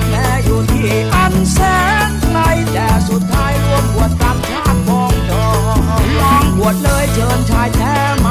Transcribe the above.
ดแม้อยู่ที่อันแสนไกลแต่สุดท้ายรวมบวชตามชาติพองดองลองบวชเลยเชิญชายแท้